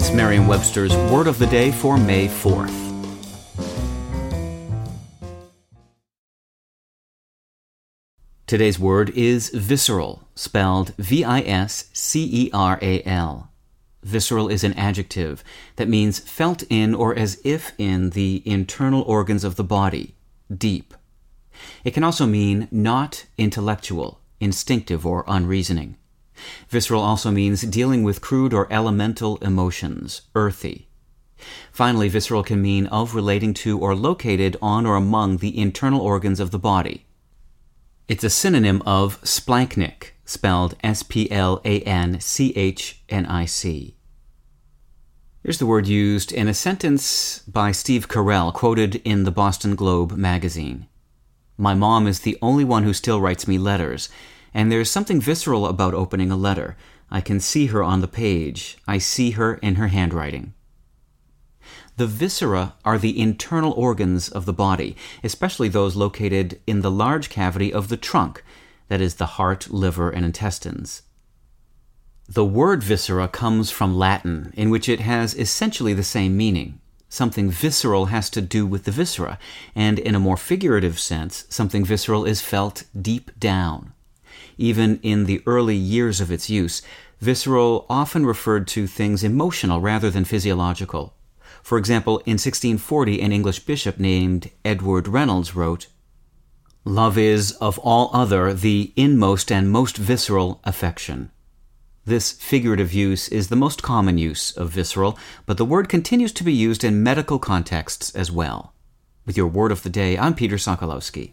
It's Merriam-Webster's Word of the Day for May 4th. Today's word is visceral, spelled V-I-S-C-E-R-A-L. Visceral is an adjective that means felt in or as if in the internal organs of the body, deep. It can also mean not intellectual, instinctive, or unreasoning. Visceral also means dealing with crude or elemental emotions, earthy. Finally, visceral can mean of relating to or located on or among the internal organs of the body. It's a synonym of splanchnic, spelled S P L A N C H N I C. Here's the word used in a sentence by Steve Carell, quoted in the Boston Globe magazine. My mom is the only one who still writes me letters, and there's something visceral about opening a letter. I can see her on the page. I see her in her handwriting. The viscera are the internal organs of the body, especially those located in the large cavity of the trunk, that is, the heart, liver, and intestines. The word viscera comes from Latin, in which it has essentially the same meaning. Something visceral has to do with the viscera, and in a more figurative sense, something visceral is felt deep down. Even in the early years of its use, visceral often referred to things emotional rather than physiological. For example, in 1640, an English bishop named Edward Reynolds wrote, Love is, of all other, the inmost and most visceral affection. This figurative use is the most common use of visceral, but the word continues to be used in medical contexts as well. With your word of the day, I'm Peter Sokolowski.